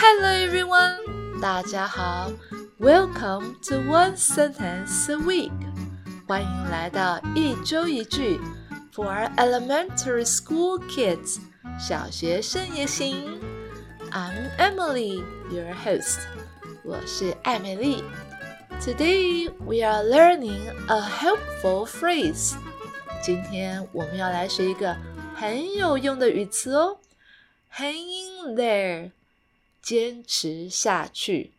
Hello everyone，大家好，Welcome to One Sentence a Week，欢迎来到一周一句 for elementary school kids，小学生也行。I'm Emily, your host，我是艾美丽。Today we are learning a helpful phrase，今天我们要来学一个很有用的语词哦。Hang in there， 坚持下去。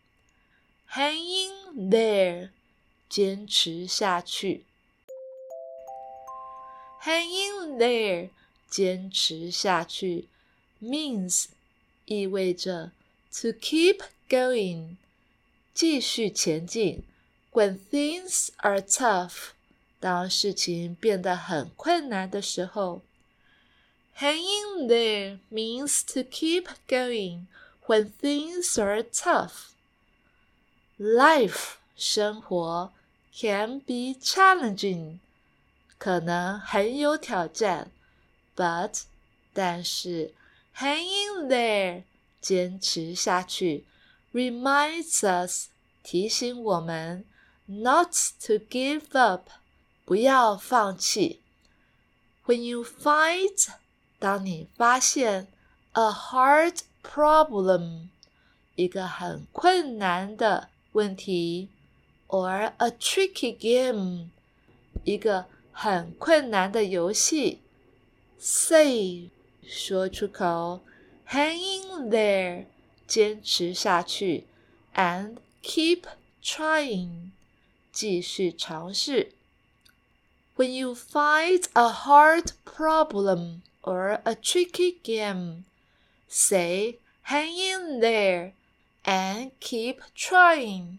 ，hanging there，坚持下去。，hanging there，坚持下去，means 意味着 to keep going，继续前进。When things are tough，当事情变得很困难的时候。，hanging there means to keep going when things are tough. Life 生活 can be challenging 可能很有挑战，but 但是 hang in there 坚持下去 reminds us 提醒我们 not to give up 不要放弃。When you fight 当你发现 a hard problem 一个很困难的问题，or a tricky game 一个很困难的游戏，say 说出口，hang in there 坚持下去，and keep trying 继续尝试。When you find a hard problem or a tricky game. Say, hang in there and keep trying.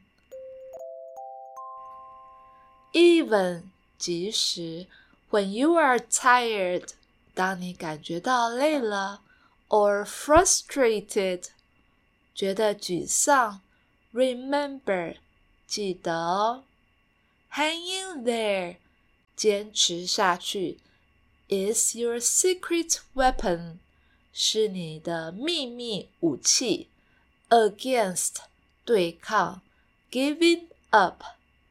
Even 即使 when you are tired 当你感觉到累了 or frustrated 觉得沮丧 remember 记得哦 hang in there 坚持下去 is your secret weapon， 是你的秘密武器。Against 对抗，giving up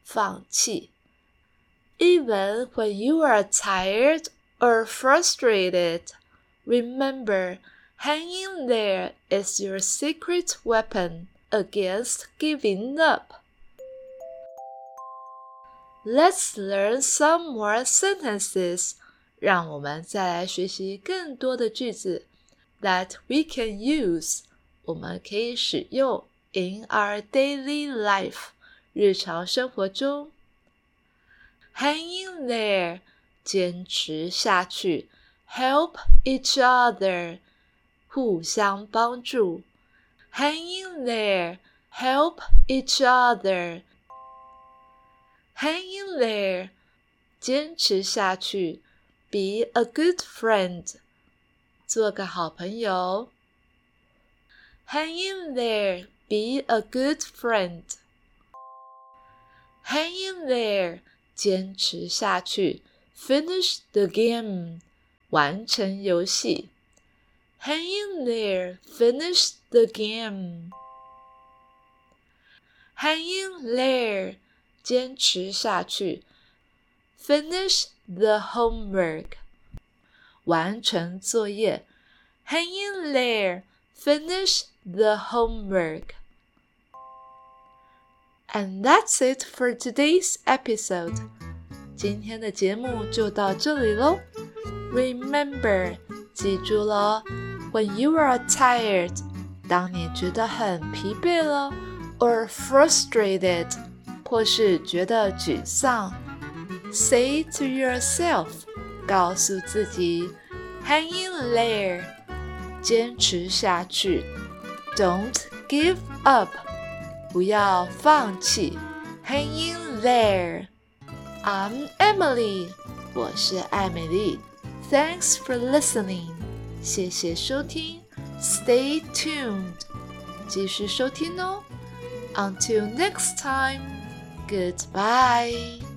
放弃。Even when you are tired or frustrated, remember hanging there is your secret weapon against giving up. Let's learn some more sentences 让我们再来学习更多的句子 ，that we can use，我们可以使用 in our daily life，日常生活中。Hang in there，坚持下去。Help each other，互相帮助。Hang in there，help each other。Hang in there，坚持下去。Be a good friend， 做个好朋友。Hang in there, be a good friend. Hang in there，坚持下去。Finish the game，完成游戏。Hang in there, finish the game. Hang in there，坚持下去。Finish the homework. 完成作业. Hang in there. Finish the homework. And that's it for today's episode. 今天的节目就到这里喽。Remember，记住了，When you are tired，当你觉得很疲惫了，or frustrated，或是觉得沮丧。Say to yourself， 告诉自己，Hang in there，坚持下去；Don't give up，不要放弃；Hang in there，I'm Emily，我是艾美丽。Thanks for listening，谢谢收听。Stay tuned，继续收听哦。Until next time，goodbye。